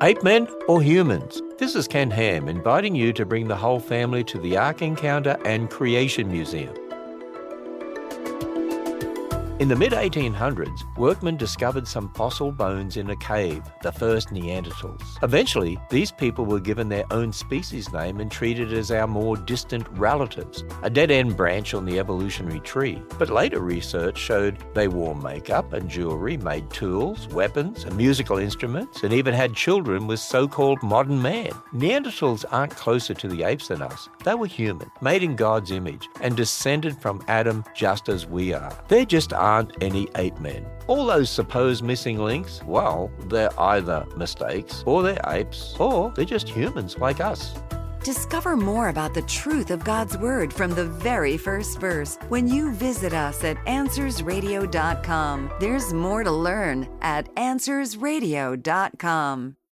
Ape men or humans? This is Ken Ham inviting you to bring the whole family to the Ark Encounter and Creation Museum. In the mid 1800s, workmen discovered some fossil bones in a cave, the first Neanderthals. Eventually, these people were given their own species name and treated as our more distant relatives, a dead end branch on the evolutionary tree. But later research showed they wore makeup and jewelry, made tools, weapons, and musical instruments, and even had children with so called modern man. Neanderthals aren't closer to the apes than us. They were human, made in God's image, and descended from Adam just as we are. They're just aren't any ape men. All those supposed missing links, well, they're either mistakes, or they're apes, or they're just humans like us. Discover more about the truth of God's Word from the very first verse when you visit us at AnswersRadio.com. There's more to learn at AnswersRadio.com.